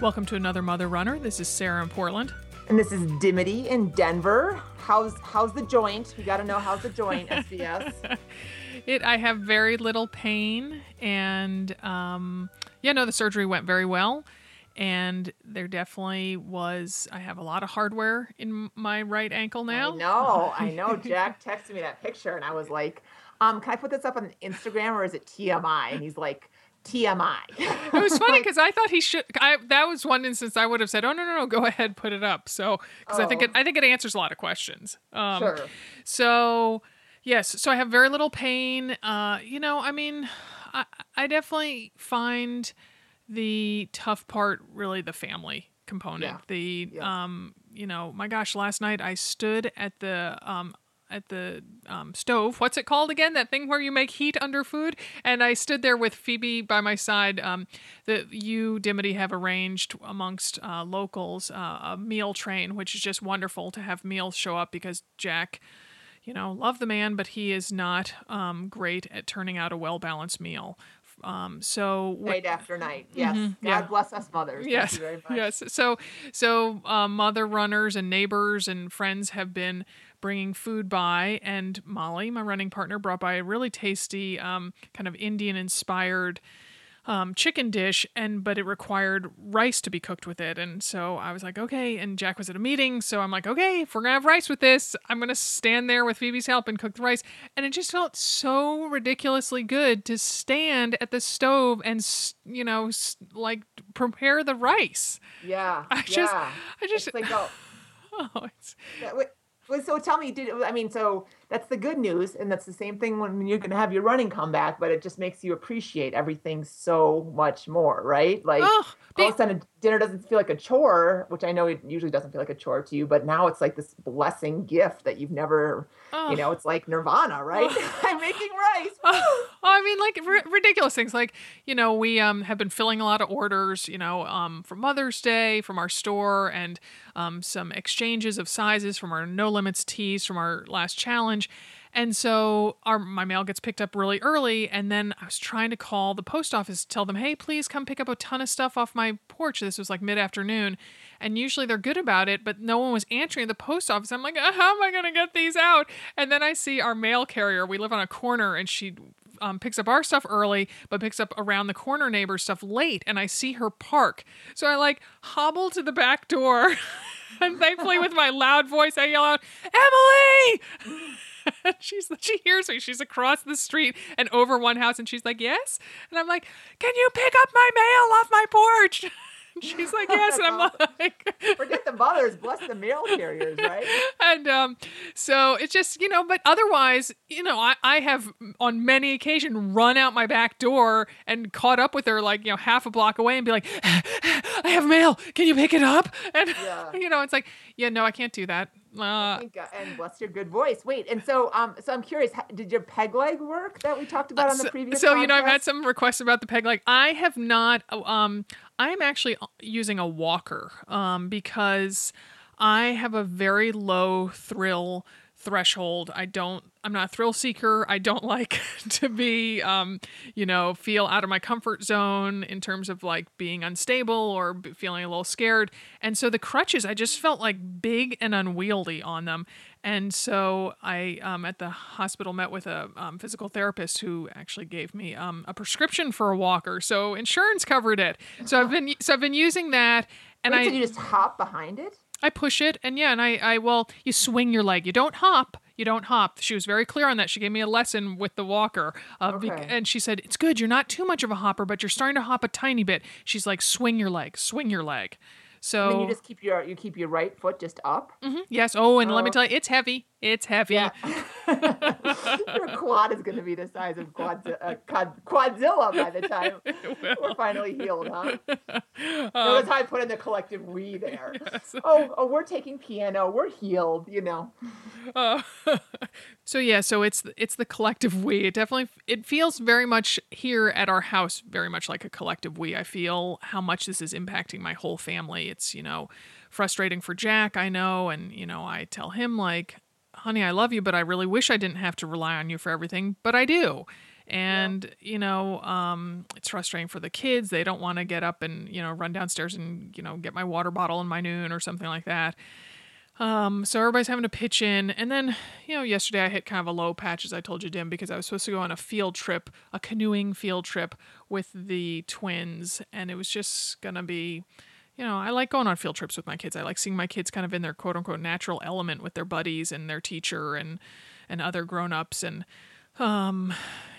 Welcome to another Mother Runner. This is Sarah in Portland. And this is Dimity in Denver. How's how's the joint? We got to know how's the joint, SBS. It I have very little pain and um yeah, no the surgery went very well and there definitely was I have a lot of hardware in my right ankle now. I know, I know. Jack texted me that picture, and I was like, um, "Can I put this up on Instagram or is it TMI?" And he's like, "TMI." It was funny because I thought he should. I that was one instance I would have said, "Oh no, no, no, go ahead, put it up." So because I think it, Oh. I think it answers a lot of questions. Um, Sure. So yes, so I have very little pain. Uh, you know, I mean, I, I definitely find the tough part really the family component. Yeah. The Yeah. um, you know, my gosh, last night I stood at the um at the um, stove. What's it called again? That thing where you make heat under food. And I stood there with Phoebe by my side. Um, that you, Dimity, have arranged amongst uh, locals uh, a meal train, which is just wonderful to have meals show up because Jack, you know, love the man, but he is not um, great at turning out a well balanced meal. Um, so Night after night. Yes. God Mm-hmm. yeah. bless us mothers. Thank yes you very much. yes so so um, mother runners and neighbors and friends have been bringing food by. And molly my running partner brought by a really tasty um, kind of indian inspired um, chicken dish and but it required rice to be cooked with it. And so i was like okay. And jack was at a meeting. So i'm like okay if we're gonna have rice with this i'm gonna stand there with phoebe's help and cook the rice. And it just felt so ridiculously good to stand at the stove and you know like prepare the rice. Yeah. I just- yeah. I just- It's like, oh, oh it's that- wait, wait, so tell me, did I mean, so that's the good news, and that's the same thing when you're going to have your running comeback, but it just makes you appreciate everything so much more, right? Like, oh, all of a sudden dinner doesn't feel like a chore, which I know it usually doesn't feel like a chore to you, but now it's like this blessing gift that you've never, oh. you know, it's like nirvana, right? I'm making rice. Oh, I mean, like r- ridiculous things. Like you know, we um have been filling a lot of orders. You know, um for Mother's Day from our store, and um some exchanges of sizes from our No Limits tees from our last challenge. And so our my mail gets picked up really early, and then I was trying to call the post office to tell them, "Hey, please come pick up a ton of stuff off my porch." This was like mid afternoon, and usually they're good about it, but no one was answering the post office. I'm like, "Uh, "How am I going to get these out?" And then I see our mail carrier. We live on a corner, and she um, picks up our stuff early, but picks up around the corner neighbor's stuff late, and I see her park. So I like hobble to the back door, and thankfully, with my loud voice, I yell out, "Emily!" She's she hears me. She's across the street and over one house, and she's like, "Yes," and I'm like, "Can you pick up my mail off my porch?" She's like, "Yes," and I'm like, Forget the mothers, bless the mail carriers, right? and um, so it's just you know but otherwise you know I, I have on many occasions run out my back door and caught up with her like you know half a block away and be like i have mail can you pick it up and Yeah. you know it's like yeah no i can't do that uh, Thank God. And bless your good voice. Wait, and so um, so I'm curious, did your peg leg work that we talked about on the so, previous? so, you know i've had some requests about the peg leg i have not um i'm actually using a walker um because i have a very low thrill threshold. I don't i'm not a thrill seeker. I don't like to be um you know feel out of my comfort zone in terms of like being unstable or feeling a little scared. And so the crutches i just felt like big and unwieldy on them and so I, um, at the hospital, met with a um, physical therapist who actually gave me um, a prescription for a walker. So insurance covered it. So I've been, so I've been using that, and Wait, I, you just hop behind it? I push it, and yeah, and I, I, well, you swing your leg. You don't hop. You don't hop. She was very clear on that. She gave me a lesson with the walker, uh, bec- Okay. and she said it's good. You're not too much of a hopper, but you're starting to hop a tiny bit. She's like, swing your leg, swing your leg. So And then you just keep your you keep your right foot just up. Mhm, yes. Oh, and let me Oh. tell you, it's heavy. It's heavy. Yeah. your quad is going to be the size of quad, uh, Quadzilla by the time we're finally healed, huh? Notice how I put in the collective we there. Oh, oh, we're taking piano. We're healed. You know. Uh, so yeah, so it's it's the collective we. It definitely it feels very much here at our house, very much like a collective we. I feel how much this is impacting my whole family. It's you know frustrating for Jack, I know, and you know I tell him like, honey, I love you, but I really wish I didn't have to rely on you for everything, but I do. And you know, um, it's frustrating for the kids. They don't want to get up and you know run downstairs and you know get my water bottle in my noon or something like that. Um, so everybody's having to pitch in. And then, you know, yesterday I hit kind of a low patch, as I told you, Dim, because I was supposed to go on a field trip, a canoeing field trip with the twins. And it was just going to be, you know, I like going on field trips with my kids. I like seeing my kids kind of in their quote unquote natural element with their buddies and their teacher and, and other grown ups. And, um,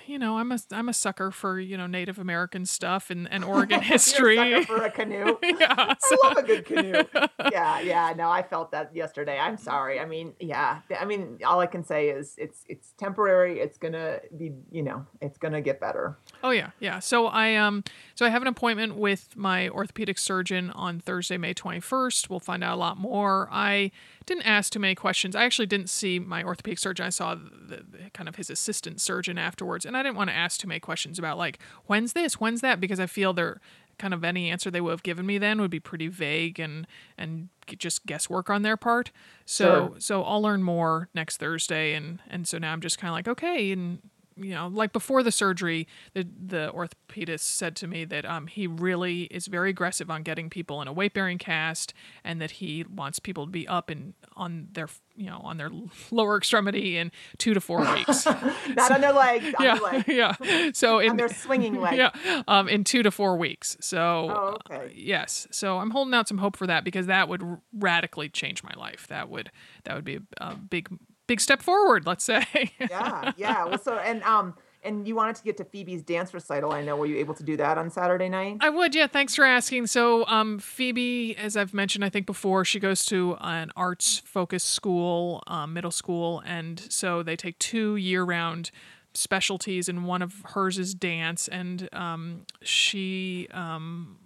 you know, I'm a I'm a sucker for you know Native American stuff and, and Oregon history. A sucker for a canoe. yeah, I love a good canoe. Yeah, yeah. No, I felt that yesterday. I'm sorry. I mean, yeah. I mean, all I can say is it's it's temporary. It's gonna be, you know, it's gonna get better. Oh yeah, yeah. So I um so I have an appointment with my orthopedic surgeon on Thursday, May 21st. We'll find out a lot more. I didn't ask too many questions. I actually didn't see my orthopedic surgeon. I saw the, the kind of his assistant surgeon afterwards, and I didn't want to ask too many questions about like when's this, when's that, because I feel they're kind of any answer they would have given me then would be pretty vague and and just guesswork on their part. So Sure. so I'll learn more next Thursday, and and so now I'm just kind of like okay, and you know, like before the surgery, the the orthopedist said to me that um, he really is very aggressive on getting people in a weight bearing cast, and that he wants people to be up and on their you know on their lower extremity in two to four weeks. Not on their legs, on yeah, their legs. yeah. So in On their swinging legs. yeah, um, in two to four weeks. So Oh, uh, okay. yes, so I'm holding out some hope for that because that would r- radically change my life. That would that would be a, a big big step forward. Let's say. yeah, yeah. Well, so and um and you wanted to get to Phoebe's dance recital. I know. Were you able to do that on Saturday night? I would, yeah. Thanks for asking. So, um, Phoebe, as I've mentioned, I think before, she goes to an arts focused school, um, middle school, and so they take two year round specialties, and one of hers is dance. And um, she, um,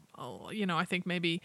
you know, I think maybe.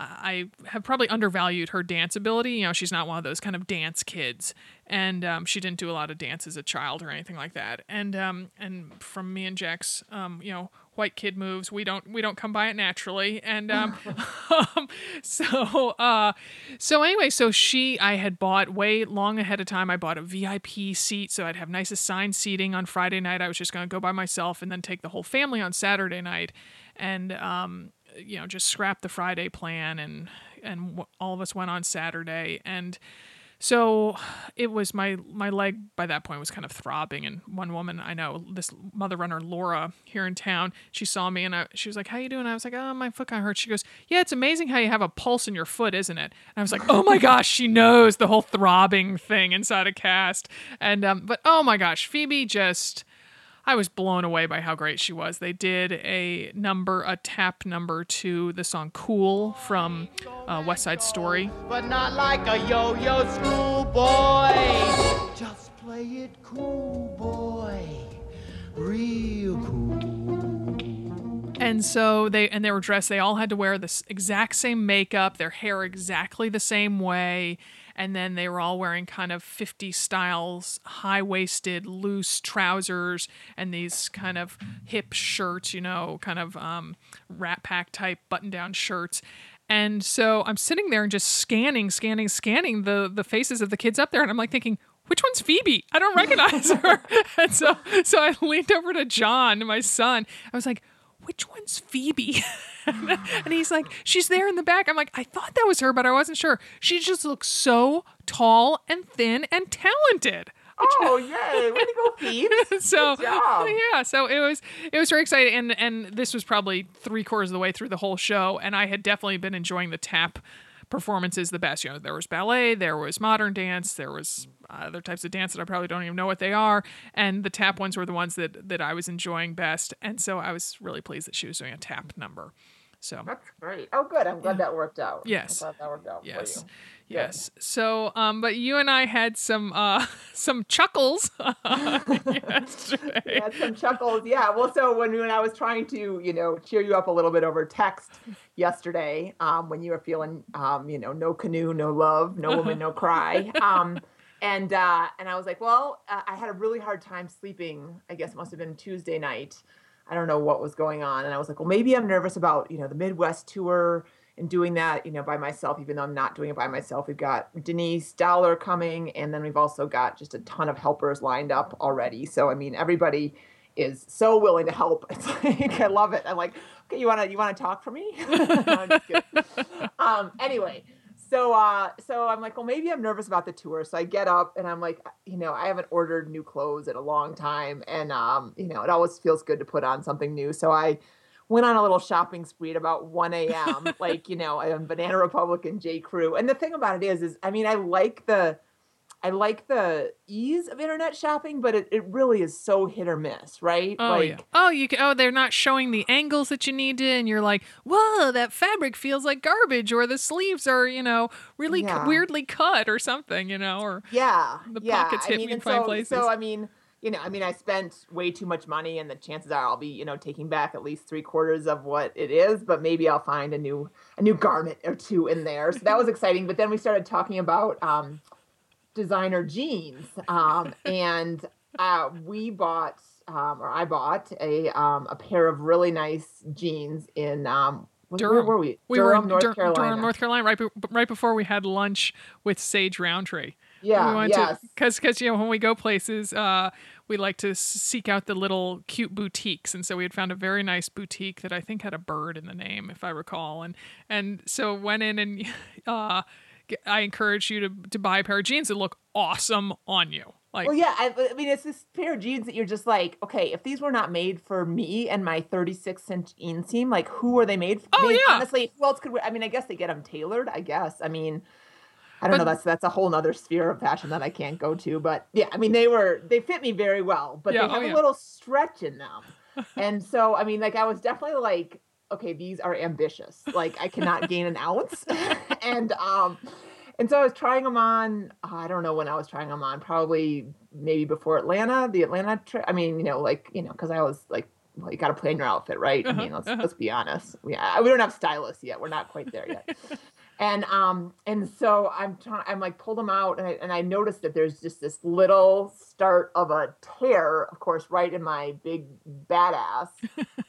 I have probably undervalued her dance ability. You know, she's not one of those kind of dance kids, and um, she didn't do a lot of dance as a child or anything like that. And um, and from me and Jack's, um, you know, white kid moves, we don't we don't come by it naturally. And um, um, so uh, so anyway, so she I had bought way long ahead of time. I bought a VIP seat so I'd have nice assigned seating on Friday night. I was just going to go by myself and then take the whole family on Saturday night, and um, you know just scrap the Friday plan and and all of us went on Saturday. And so it was my my leg by that point was kind of throbbing. And one woman I know this mother runner Laura here in town she saw me and I, she was like how you doing? I was like oh my foot kind of hurts she goes yeah it's amazing how you have a pulse in your foot isn't it? And I was like oh my gosh she knows the whole throbbing thing inside a cast. And um but oh my gosh Phoebe just I was blown away by how great she was. They did a number, a tap number to the song "Cool" from uh, West Side Story. but not like a yo-yo schoolboy. Just play it cool, boy. Real cool. And so they and they were dressed. They all had to wear this exact same makeup, their hair exactly the same way, and then they were all wearing kind of 50 styles, high waisted, loose trousers, and these kind of hip shirts. You know, kind of um, Rat Pack type button down shirts. And so I'm sitting there and just scanning, scanning, scanning the the faces of the kids up there, and I'm like thinking, which one's Phoebe? I don't recognize her. and so so I leaned over to John, my son. I was like, which one's Phoebe? and he's like, she's there in the back. I'm like, I thought that was her, but I wasn't sure. She just looks so tall and thin and talented. Oh, yay! Way to go, Phoebe. so yeah, so it was it was very exciting, and and this was probably three quarters of the way through the whole show, and I had definitely been enjoying the tap performances the best. You know, there was ballet, there was modern dance, there was other types of dance that I probably don't even know what they are, and the tap ones were the ones that that I was enjoying best, and so I was really pleased that she was doing a tap number. So That's great. Oh, good. I'm glad that worked out. Yes. I'm glad that worked out yes. for you. Yes. So, um, but you and I had some uh some chuckles yesterday. Had some chuckles. Yeah. Well, so when when I was trying to, you know, cheer you up a little bit over text yesterday, um, when you were feeling, um, you know, no canoe, no love, no woman, no cry, um, and uh, and I was like, well, uh, I had a really hard time sleeping. I guess it must have been Tuesday night. I don't know what was going on, and I was like, well, maybe I'm nervous about, you know, the Midwest tour and doing that, you know, by myself, even though I'm not doing it by myself. We've got Denise Dollar coming, and then we've also got just a ton of helpers lined up already. So I mean, everybody is so willing to help. It's like I love it. I'm like, okay, you wanna you wanna talk for me? No, um, anyway, so uh, so I'm like, well, maybe I'm nervous about the tour. So I get up and I'm like, you know, I haven't ordered new clothes in a long time, and um, you know, it always feels good to put on something new. So I went on a little shopping spree at about 1 a.m. like, you know, i'm Banana Republic and J. Crew. And the thing about it is, is I mean, I like the I like the ease of internet shopping, but it, it really is so hit or miss, right? Oh like, yeah. Oh, you can, oh they're not showing the angles that you need to, and you're like, whoa, that fabric feels like garbage, or the sleeves are, you know, really cu- weirdly cut or something, you know, or Yeah, The yeah. pockets I mean, me in so, places. So I mean, you know, I mean, I spent way too much money, and the chances are I'll be, you know, taking back at least three quarters of what it is. But maybe I'll find a new a new garment or two in there. So that was exciting. But then we started talking about um, designer jeans, um, and uh, we bought, um, or I bought a um, a pair of really nice jeans in. Um, where- Durham. Where were we? we Durham, were in North Dur- Carolina. Durham, North Carolina, right, be- right before we had lunch with Sage Rountree. Yeah. we went yes. because because you know when we go places, uh, we like to seek out the little cute boutiques, and so we had found a very nice boutique that I think had a bird in the name, if I recall, and and so went in and uh, I encourage you to to buy a pair of jeans that look awesome on you, like Well, yeah, I, I mean, it's this pair of jeans that you're just like, okay, if these were not made for me and my 36 inch inseam, like, who are they made for? Oh, I mean, yeah. Honestly, who else could wear? I mean, I guess they get them tailored, I guess. I mean, I don't know. That's that's a whole nother sphere of fashion that I can't go to. But yeah, I mean, they were they fit me very well, but Yeah, they oh, have yeah. a little stretch in them. and so, I mean, like, I was definitely like, okay, these are ambitious. Like, I cannot gain an ounce. and um, and so I was trying them on. uh, I don't know when I was trying them on. Probably maybe before Atlanta, the Atlanta trip. I mean, you know, like you know, because I was like, well, you got to plan your outfit, right? I mean, let's let's be honest. Yeah, we don't have stylists yet. We're not quite there yet. and um and so i'm trying i'm like pulled them out and I, and I noticed that there's just this little start of a tear of course right in my big badass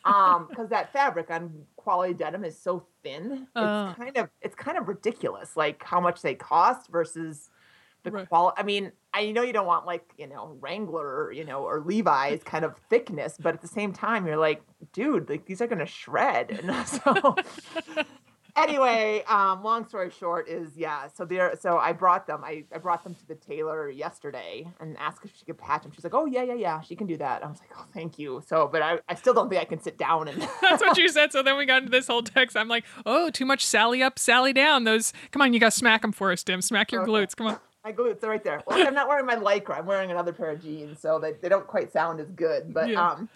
um because that fabric on quality denim is so thin Uh. it's kind of it's kind of ridiculous like how much they cost versus the Right. quality i mean i know you don't want like you know wrangler you know or levi's kind of thickness but at the same time you're like dude like these are gonna shred and so anyway, um, long story short is yeah. So there, so I brought them. I, I brought them to the tailor yesterday and asked if she could patch them. She's like, oh yeah, yeah, yeah, she can do that. I was like, oh, thank you. So, but I, I still don't think I can sit down and. That's what you said. So then we got into this whole text. I'm like, oh, too much Sally up, Sally down. Those, come on, you got to smack them for us, Dim. Smack your Okay. glutes. Come on. my glutes are right there. Well, I'm not wearing my lycra. I'm wearing another pair of jeans, so they, they don't quite sound as good. But Yeah. um,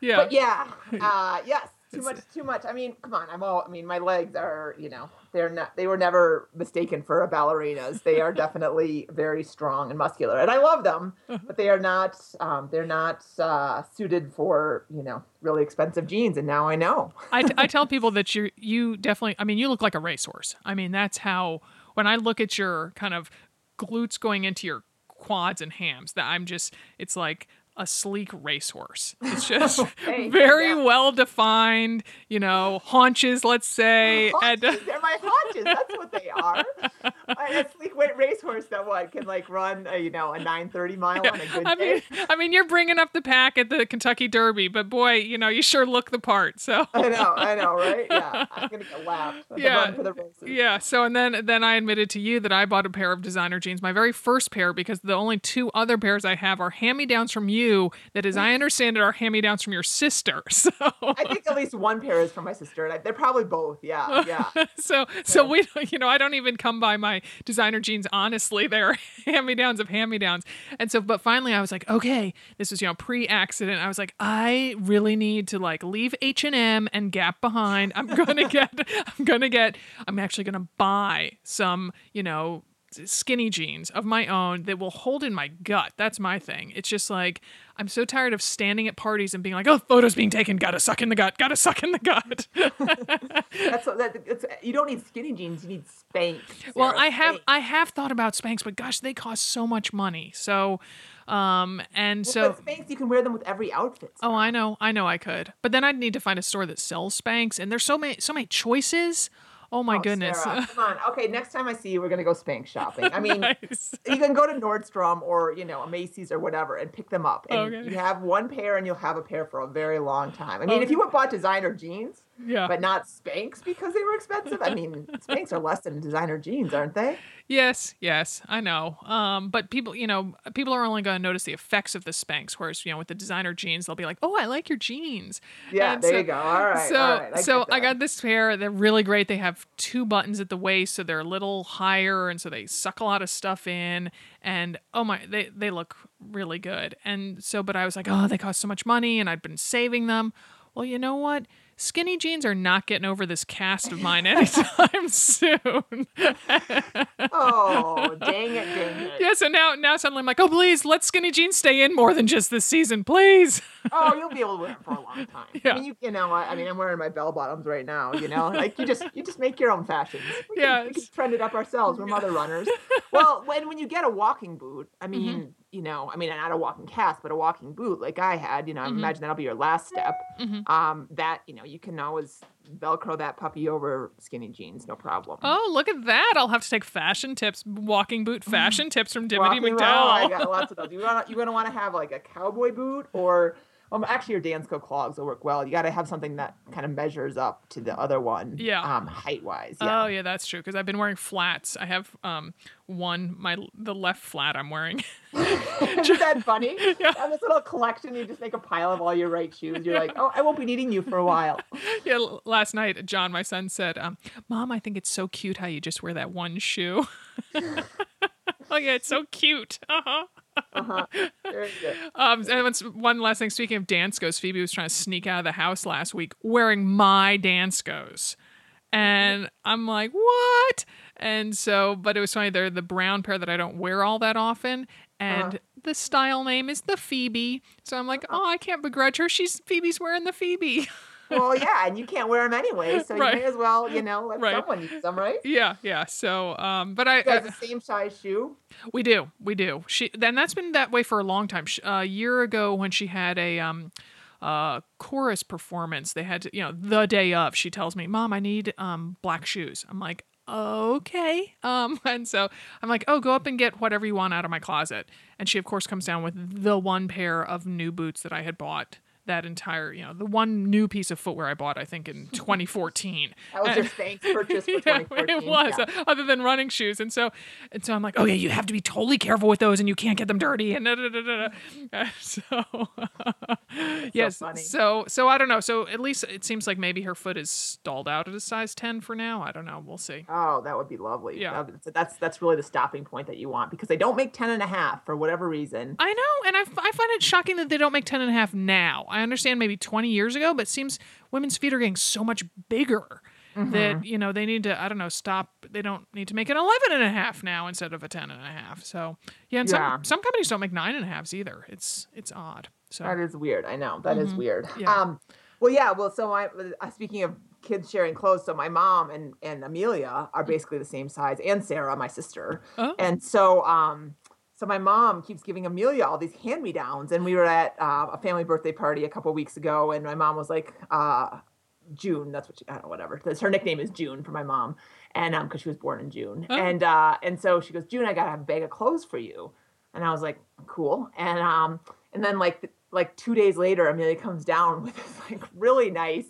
Yeah. but yeah, uh, yes, too much, too much. I mean, come on, I'm all. I mean, my legs are, you know, they're not. They were never mistaken for a ballerinas. They are definitely very strong and muscular, and I love them. But they are not. Um, they're not uh, suited for, you know, really expensive jeans. And now I know. I, t- I tell people that you you definitely I mean you look like a racehorse. I mean that's how when I look at your kind of glutes going into your quads and hams that I'm just it's like a sleek racehorse. It's just very yeah. well defined, you know, haunches, let's say. and they're my haunches. That's what they are. a sleek weight racehorse that what can like run, a, you know, a nine thirty mile on a good I day. mean, I mean, you're bringing up the pack at the Kentucky Derby, but boy, you know, you sure look the part. So I know, I know, right? Yeah, I'm gonna get laughed. Yeah. run for the races. Yeah. So and then then I admitted to you that I bought a pair of designer jeans, my very first pair, because the only two other pairs I have are hand me downs from you you that, as I understand it, are hand me downs from your sister. So I think at least one pair is from my sister, and I, they're probably both. Yeah, yeah. so so we you know I don't even come by my designer jeans honestly they're hand me downs of hand me downs and so but finally I was like okay this was you know pre accident I was like I really need to like leave H and M and Gap behind I'm gonna get I'm gonna get I'm actually gonna buy some you know skinny jeans of my own that will hold in my gut. That's my thing. It's just like I'm so tired of standing at parties and being like, "Oh, photos being taken. Gotta suck in the gut. Gotta suck in the gut." That's what, that, it's, you don't need skinny jeans. You need Spanx. well, I have Spanx. I have thought about Spanx, but gosh, they cost so much money. So, um, and Well, so. Spanx, you can wear them with every outfit. Oh, I know, I know, I could, but then I'd need to find a store that sells Spanx, and there's so many, so many choices. Oh my Oh, goodness! Sarah, come on. Okay, next time I see you, we're gonna go Spanx shopping. I mean, Nice. you can go to Nordstrom or you know a Macy's or whatever and pick them up. And Okay. you have one pair, and you'll have a pair for a very long time. I mean, if you would bought designer jeans, Yeah. but not Spanx because they were expensive. I mean, Spanx are less than designer jeans, aren't they? Yes, yes, I know. Um, but people, you know, people are only going to notice the effects of the Spanx, whereas you know, with the designer jeans, they'll be like, "Oh, I like your jeans." Yeah, And there so- you go. All right. So, all right. I so I got this pair. They're really great. They have two buttons at the waist, so they're a little higher, and so they suck a lot of stuff in. And oh my, they they look really good. And so, but I was like, oh, they cost so much money, and I'd been saving them. Well, you know what? Skinny jeans are not getting over this cast of mine anytime soon. Oh, dang it, dang it. yeah, so now now suddenly I'm like, oh please, let skinny jeans stay in more than just this season, please. Oh, you'll be able to wear it for a long time. Yeah. I mean, you, you know, I, I mean, I'm wearing my bell bottoms right now. You know, like you just you just make your own fashions. We can, Yeah, we can trend it up ourselves. We're mother runners. well, when when you get a walking boot, I mean, Mm-hmm. You know, I mean, not a walking cast, but a walking boot like I had. You know, I Mm-hmm. imagine that'll be your last step. Um, that you know, you can always velcro that puppy over skinny jeans, no problem. Oh, look at that. I'll have to take fashion tips, walking boot fashion tips from Dimity Walking- oh, I got lots of those. You're gonna want to have like a cowboy boot or um, actually your Dansko clogs will work well. You got to have something that kind of measures up to the other one. Yeah. Um, height wise. Yeah. Oh yeah, that's true. Because I've been wearing flats. I have um one my the left flat I'm wearing. Isn't that funny? Have this little collection. You just make a pile of all your right shoes. You're like, oh, I won't be needing you for a while. yeah, last night John, my son, said, um, "Mom, I think it's so cute how you just wear that one shoe." oh yeah, it's so cute. Uh-huh. Very Uh-huh. good. Um, and once- one last thing. Speaking of Danskos, Phoebe was trying to sneak out of the house last week wearing my Danskos, and I'm like, what? And so, but it was funny. They're the brown pair that I don't wear all that often, and uh-huh. the style name is the Phoebe. So I'm like, uh-huh. oh, I can't begrudge her. She's Phoebe's wearing the Phoebe. Well, yeah, and you can't wear them anyway, so Right. you may as well, you know, let Right. someone use them, right? yeah, yeah. So, um, but I, You guys I the same size shoe. We do, we do. She then that's been that way for a long time. Sh- A year ago, when she had a um, uh, chorus performance, they had to, you know, the day of. She tells me, "Mom, I need um black shoes." I'm like, "Okay." Um, and so I'm like, "Oh, go up and get whatever you want out of my closet." And she, of course, comes down with the one pair of new boots that I had bought. That entire, you know, the one new piece of footwear I bought, I think in 2014. That was your Spanx purchase for Yeah, 2014. it was Yeah. uh, other than running shoes, and so and so I'm like, oh yeah, you have to be totally careful with those, and you can't get them dirty, and da, da, da, da, da. Uh, so yes, funny. so so I don't know. So at least it seems like maybe her foot is stalled out at a size ten for now. I don't know. We'll see. Oh, that would be lovely. Yeah. That- That's that's really the stopping point that you want because they don't make 10 and a half for whatever reason. I know, and I, I find it shocking that they don't make 10 and a half now. I understand maybe 20 years ago, but it seems women's feet are getting so much bigger Mm-hmm. that, you know, they need to, I don't know, stop. They don't need to make an 11 and a half now instead of a 10 and a half. So, yeah, and Yeah. some, some companies don't make nine and a halves either. It's, it's odd. So, That is weird. I know. that is weird. Mm-hmm. Yeah. Um well yeah, well so I, uh, speaking of kids sharing clothes, so my mom and and Amelia are basically the same size and Sarah, my sister. Oh. And so um so my mom keeps giving Amelia all these hand-me-downs and we were at uh, a family birthday party a couple weeks ago and my mom was like uh June, that's what she, I don't know, whatever. That's her nickname is June for my mom, and um, because she was born in June, Oh. and uh, and so she goes, June, I got a bag of clothes for you, and I was like, cool, and um, and then like like two days later, Amelia comes down with this like really nice,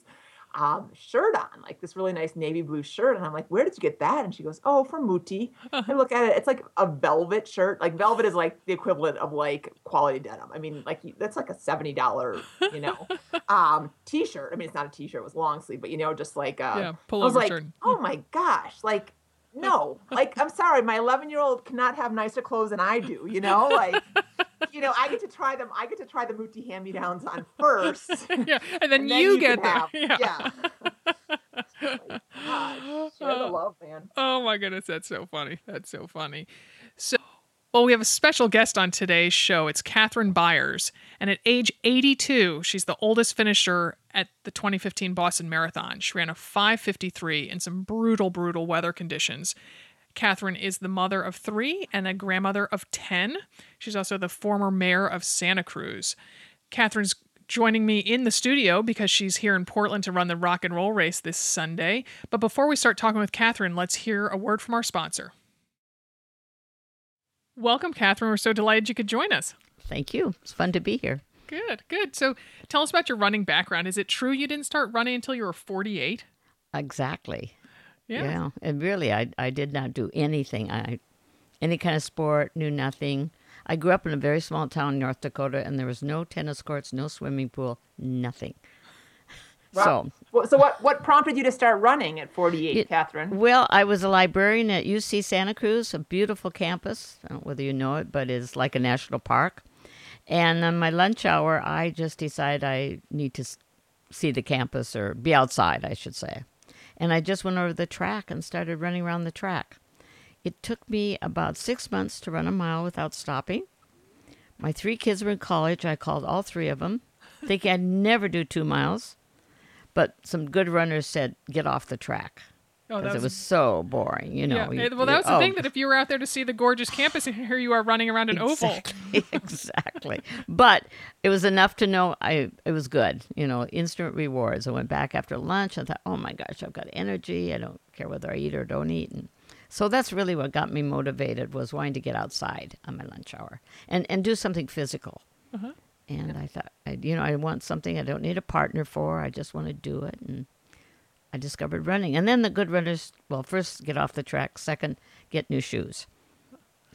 um, shirt on, like this really nice navy blue shirt. And I'm like, where did you get that? And she goes, oh, from Muti. I look at it. It's like a velvet shirt. Like velvet is like the equivalent of like quality denim. I mean, like that's like a $70, you know, um, t-shirt. I mean, it's not a t-shirt. It was long sleeve, but you know, just like, uh, Yeah, I was like, shirt. oh my gosh, like, no, like, I'm sorry, my 11 year old cannot have nicer clothes than I do, you know, like, you know, I get to try them. I get to try the Muti hand me downs on first. yeah, and then, and you, can get them. Yeah. yeah. Like, gosh, share the oh, love, man. Oh my goodness, that's so funny. That's so funny. So, well, we have a special guest on today's show. It's Katherine Beiers, and at age 82, she's the oldest finisher at the 2015 Boston Marathon. She ran a 5:53 in some brutal, brutal weather conditions. Katherine is the mother of three and a grandmother of 10. She's also the former mayor of Santa Cruz. Katherine's joining me in the studio because she's here in Portland to run the rock and roll race this Sunday. But before we start talking with Katherine, let's hear a word from our sponsor. Welcome, Katherine. We're so delighted you could join us. Thank you. It's fun to be here. Good, good. So tell us about your running background. Is it true you didn't start running until you were 48? Exactly. Yeah. And really, I I did not do anything. I any kind of sport, knew nothing. I grew up in a very small town in North Dakota, and there was no tennis courts, no swimming pool, nothing. Wow. So, so what, what prompted you to start running at 48, It- Katherine? well, I was a librarian at UC Santa Cruz, a beautiful campus. I don't know whether you know it, but it's like a national park. And on my lunch hour, I just decided I need to see the campus or be outside, I should say. And I just went over the track and started running around the track. It took me about six months to run a mile without stopping. My three kids were in college. I called all three of them, thinking I'd never do two miles. But some good runners said, get off the track. Oh, Because that it was so boring, you know. yeah. you- well, that you- was the oh, thing that if you were out there to see the gorgeous campus, and here you are running around an oval. Exactly, exactly. But it was enough to know I it was good. You know, instant rewards. I went back after lunch. I thought, oh my gosh, I've got energy. I don't care whether I eat or don't eat. And so that's really what got me motivated was wanting to get outside on my lunch hour and and do something physical. Uh-huh. And I thought, I, you know, I want something I don't need a partner for. I just want to do it. And I discovered running. And then the good runners, well, first get off the track. Second, get new shoes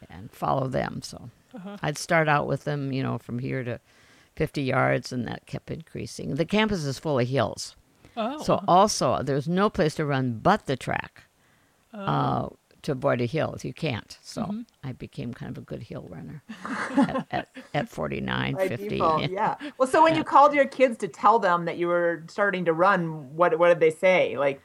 and follow them. So I'd start out with them, you know, from here to 50 yards, and that kept increasing. The campus is full of hills. Oh, So also, there's no place to run but the track Oh. uh, to avoid a hill. You can't. So Mm-hmm. I became kind of a good hill runner at, at, at 49, By 50. default, yeah. Well, so when you called your kids to tell them that you were starting to run, what what did they say? Like,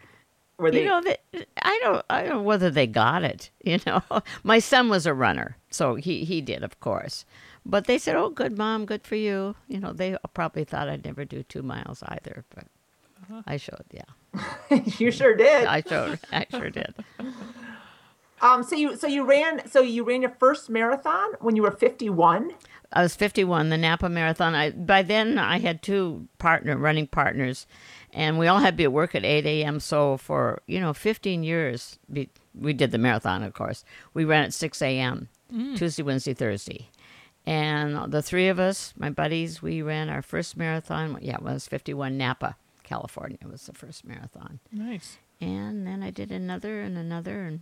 were they? You know that I don't I don't know whether they got it. You know, my son was a runner, so he he did, of course. But they said, "Oh, good mom, good for you." You know, they probably thought I'd never do two miles either, but I showed. Yeah, you sure did. I showed. I sure did. Um, so you so you ran so you ran your first marathon when you were 51. I was 51, the Napa Marathon. I by then I had two partner running partners, and we all had to be at work at 8 a.m. So for you know 15 years, we, we did the marathon. Of course, we ran at 6 a.m. Tuesday, Wednesday, Thursday, and the three of us, my buddies, we ran our first marathon. Yeah, it was 51 Napa, California. It Was the first marathon nice. and then I did another and another, and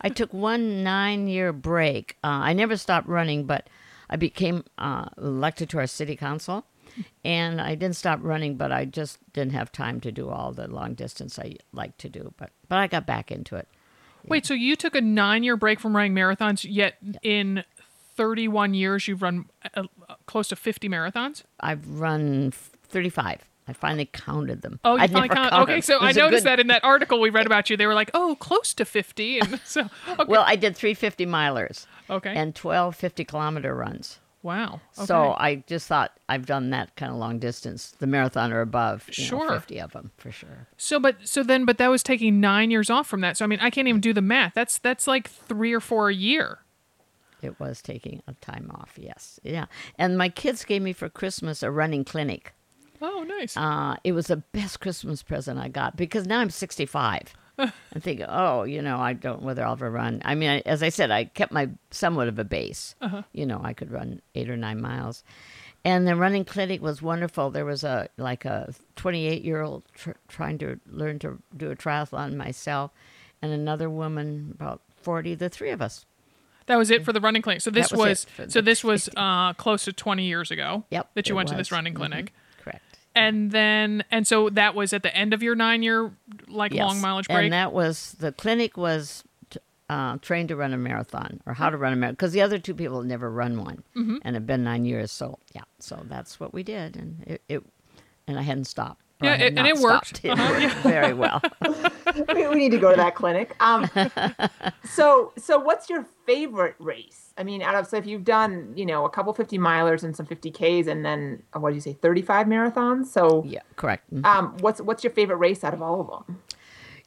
I took one nine-year break. Uh, I never stopped running, but I became uh, elected to our city council, and I didn't stop running, but I just didn't have time to do all the long distance I like to do. But but I got back into it. Wait, so you took a nine-year break from running marathons, yet in 31 years you've run uh, uh, close to 50 marathons? I've run thirty-five. I finally counted them. Oh, you I'd finally count. counted Okay, them. so I noticed good- that in that article we read about you, they were like, "Oh, close to 50," and so okay. Well, I did three fifty milers okay. and 12 50 kilometer runs. wow. Okay. So I just thought I've done that kind of long distance, the marathon or above. Sure. know, fifty of them for sure. So, but so then, but that was taking nine years off from that. So I mean, I can't even do the math. That's that's like three or four a year. It was taking a time off. Yes, yeah. And my kids gave me for Christmas a running clinic. Oh, nice. Uh, it was the best Christmas present I got because now I'm 65. and think, oh, you know, I don't whether I'll ever run. I mean, I, as I said, I kept my somewhat of a base. You know, I could run eight or nine miles, and the running clinic was wonderful. There was a like a 28 year old tr- trying to learn to do a triathlon myself, and another woman about 40. The three of us. That was it for the running clinic. So this That was was, so this was uh, close to 20 years ago. Yep, That you went to this running Mhm. clinic. Correct. And then and so that was at the end of your 9 year like Yes. long mileage break. And that was the clinic was uh, trained to run a marathon or how to run a marathon because the other two people had never run one Mm-hmm. and have been nine years. So yeah, so that's what we did, and it, it and I hadn't stopped. Or Yeah, I it- and it worked. stopped. It Uh-huh, worked yeah. very well. we, we need to go to that clinic. Um, so so what's your favorite race? I mean, out of so if you've done you know a couple fifty milers and some fifty ks, and then uh, what do you say, thirty five marathons? So yeah, correct. Mhm. um, what's what's your favorite race out of all of them?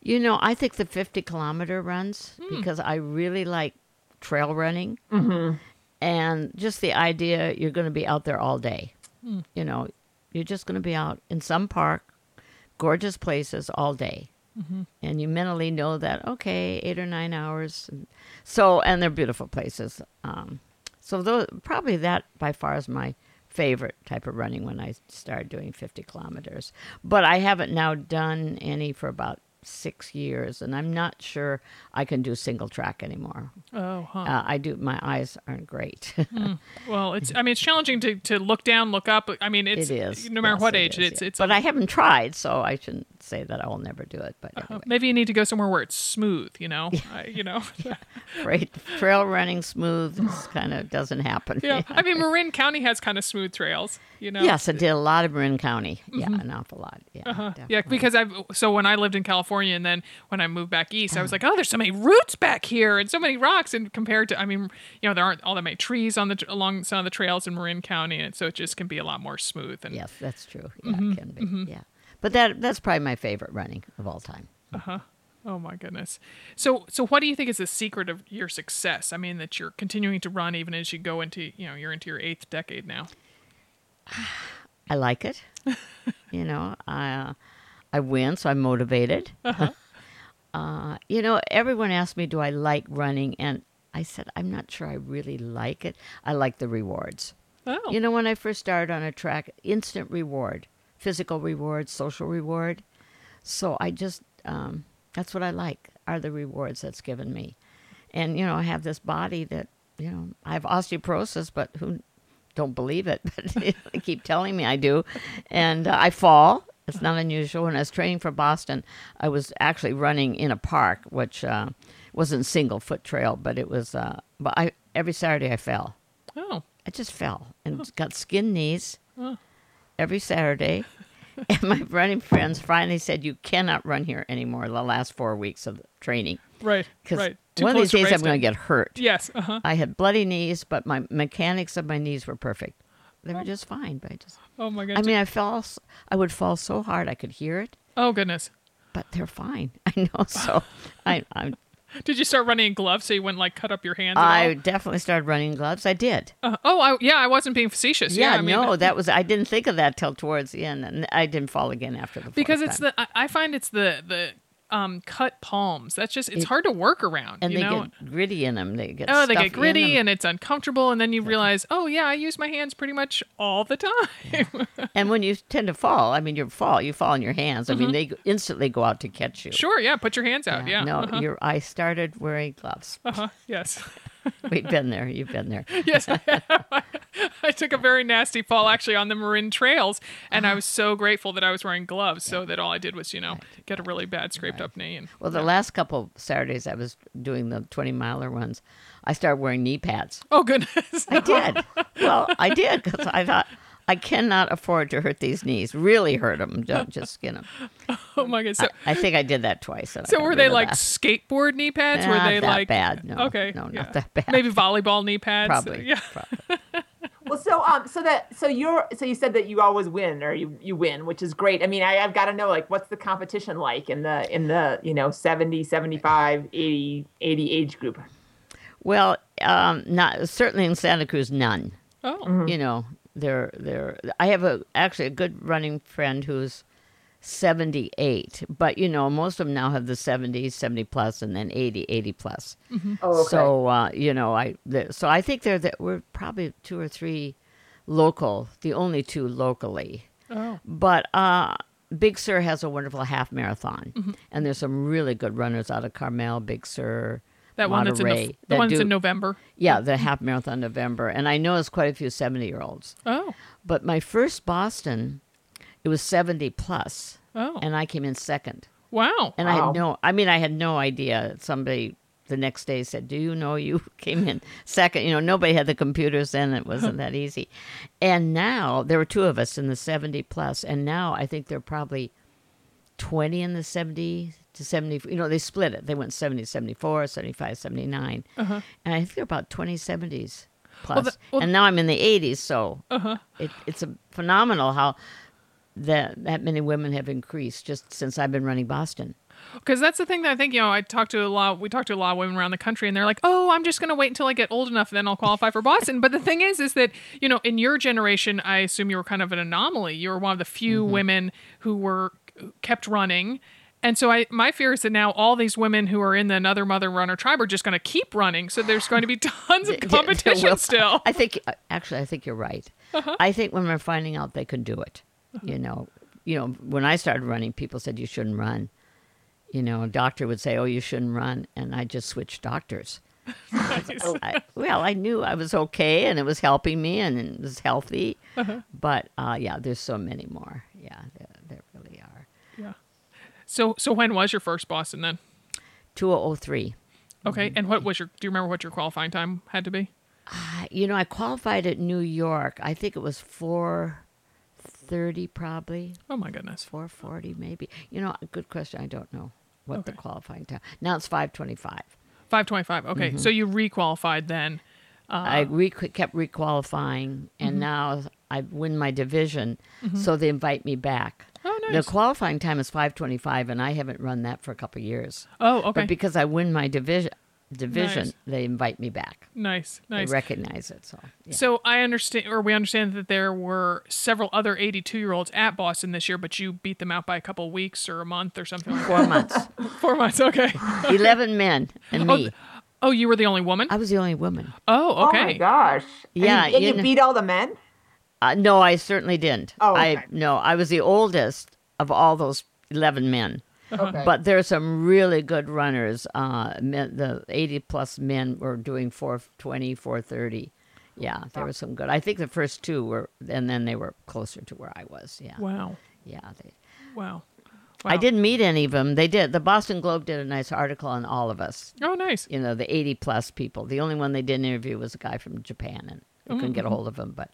You know, I think the 50 kilometer runs Hmm. because I really like trail running. Mm-hmm. And just the idea you're going to be out there all day. Hmm. You know, you're just going to be out in some park, gorgeous places all day. Mm-hmm. And you mentally know that, okay, eight or nine hours. And so, and they're beautiful places. Um, so, those, probably that by far is my favorite type of running when I started doing 50 kilometers. But I haven't now done any for about six years, and I'm not sure I can do single track anymore. oh, huh. Uh, I do, my eyes aren't great. well, it's I mean it's challenging to, to look down, look up. I mean it's it is. no matter Yes, what it age is, it's yeah. it's But I haven't tried, so I shouldn't say that I will never do it. But anyway. maybe you need to go somewhere where it's smooth, you know. I, you know. Great trail running smooth kind of doesn't happen. yeah. I mean Marin County has kind of smooth trails, you know. Yes, I did a lot of Marin County. Yeah, an awful lot. Yeah, Mm-hmm. Uh-huh. Yeah, because I've so when I lived in California and then when I moved back east, I was like, oh, there's so many roots back here and so many rocks. And compared to, I mean, you know, there aren't all that many trees on the along some of the trails in Marin County, and so it just can be a lot more smooth. And yes, that's true. Yeah, Mm-hmm. it can be. Yeah, but that that's probably my favorite running of all time. oh my goodness. So so what do you think is the secret of your success? I mean, that you're continuing to run even as you go into you know you're into your eighth decade now. I like it. you know, I uh, I win, so I'm motivated. uh you know, everyone asked me, "Do I like running?" And I said, "I'm not sure. I really like it. I like the rewards." Oh, You know, when I first started on a track, instant reward, physical reward, social reward. So I just, um, that's what I like, are the rewards that's given me. And, you know, I have this body that, you know, I have osteoporosis, but who don't believe it, but they keep telling me I do. And uh, I fall. It's not unusual. When I was training for Boston, I was actually running in a park, which uh, wasn't single foot trail, but it was, uh, but I, every Saturday I fell. oh, I just fell and got skin knees oh. every Saturday. and my running friends finally said, "You cannot run here anymore." The last four weeks of training, right, because right. One of these days I'm going to get hurt. Yes. Uh huh. I had bloody knees, but my mechanics of my knees were perfect. They were just fine. But I just, Oh my gosh. I mean, I fell. I would fall so hard I could hear it, oh goodness. but they're fine. I know. So I, I, Did you start running in gloves so you wouldn't like cut up your hands? I all? definitely started running in gloves. I did. Uh, oh, I, yeah, I wasn't being facetious. Yeah, Yeah, I mean, no, that was I didn't think of that till towards the end, and I didn't fall again after the because it's time. the I- I find it's the the um cut palms. That's just it's It- hard to work around. and they know. get gritty in them. They get Oh, they get gritty and it's uncomfortable, and then you realize, oh yeah, I use my hands pretty much all the time. And when you tend to fall, I mean, you fall, you fall on your hands. I Mm-hmm. mean, they instantly go out to catch you. sure, yeah, put your hands out. Yeah, No, uh-huh. I started wearing gloves. uh-huh. yes, We've been there. You've been there. yes. I, have. I took a very nasty fall actually on the Marin trails, and Uh-huh. I was so grateful that I was wearing gloves, so that all I did was you know get a really bad scraped up knee. And Well, the last couple Saturdays I was doing the 20 miler ones, I started wearing knee pads. oh goodness, I did. well, I did because I thought I cannot afford to hurt these knees. Really hurt them. Don't just skin them. oh my god. So, I think I did that twice. so were they like that. skateboard knee pads? were they that like bad, no. Okay, No, not yeah. that bad. Maybe volleyball knee pads. Probably. Yeah. probably. Well, so um, so that so you're so you said that you always win or you you win, which is great. I mean, I, I've got to know like what's the competition like in the in the you know 70, 75, 80, 80 age group. Well, um, not certainly in Santa Cruz, none. Oh. You know, they're they're. I have a actually a good running friend who's 78. But, you know, most of them now have the 70, 70 plus, and then 80, 80 plus. Oh, okay. So, uh, you know, I the, so I think they're the, we're probably two or three local, the only two locally. Oh. But uh, Big Sur has a wonderful half marathon, Mm-hmm. and there's some really good runners out of Carmel, Big Sur, That one that's in Monterey Nov- the that one that's do- in November. Yeah, the half marathon November, and I know it's quite a few 70 year olds. Oh. But my first Boston, it was 70 plus, Oh. and I came in second. wow. And I had no, I mean, I had no idea. Somebody the next day said, Do you know you came in second? You know, nobody had the computers then. It wasn't that easy. And now there were two of us in the 70 plus, and now I think there are probably 20 in the 70 to 70. You know, they split it. They went 70, 74, 75, 79. Uh-huh. And I think they're about 20 70s plus. the- well- and now I'm in the 80s, so uh-huh. it, it's a phenomenal how that that many women have increased just since I've been running Boston. Because that's the thing that I think, you know, I talk to a lot, we talk to a lot of women around the country and they're like, oh, I'm just going to wait until I get old enough and then I'll qualify for Boston. but the thing is, is that, you know, in your generation, I assume you were kind of an anomaly. You were one of the few mm-hmm. women who were kept running. And so I, my fear is that now all these women who are in the another mother runner tribe are just going to keep running. So there's going to be tons of Yeah, competition will- still. I think uh, actually, I think you're right. I think when we're finding out they can do it, you know, you know, when I started running, people said you shouldn't run. You know, a doctor would say, "Oh, you shouldn't run," and I just switched doctors. I, well, I knew I was okay, and it was helping me, and it was healthy. But uh, yeah, there's so many more. Yeah, there, there really are. Yeah. So, so when was your first Boston then? Two oh, oh three. Okay. Mm-hmm. And what was your, do you remember what your qualifying time had to be? I- you know, I qualified at New York. I think it was four thirty, probably Oh my goodness. four forty, maybe. You know, good question. I don't know what the qualifying time. Now it's five twenty-five. 525. Okay. Mm-hmm. So you requalified then. Uh, I re- kept requalifying, and mm-hmm. now I win my division, so they invite me back. Oh, nice. The qualifying time is five twenty-five, and I haven't run that for a couple of years. Oh, okay. But because I win my division, division, Nice. they invite me back. nice. Nice. They recognize it. So yeah. So I understand, or we understand that there were several other 82 year olds at Boston this year, but you beat them out by a couple of weeks or a month or something like four months. Four months. Okay. eleven men, and oh, me. Oh, you were the only woman? I was the only woman. Oh, Oh my okay. gosh. And Yeah, you, and you you kn- beat all the men? Uh, no, I certainly didn't. Oh, I no, I was the oldest of all those eleven men. Okay. But there are some really good runners. Uh, men, the 80 plus men were doing 420, 430. Yeah, there were some good. I think the first two were, and then they were closer to where I was. Yeah. Wow. Yeah. They, Wow. I didn't meet any of them. They did. The Boston Globe did a nice article on all of us. Oh, nice. You know, the 80 plus people. The only one they didn't interview was a guy from Japan, and I couldn't Mm-hmm. get a hold of him. But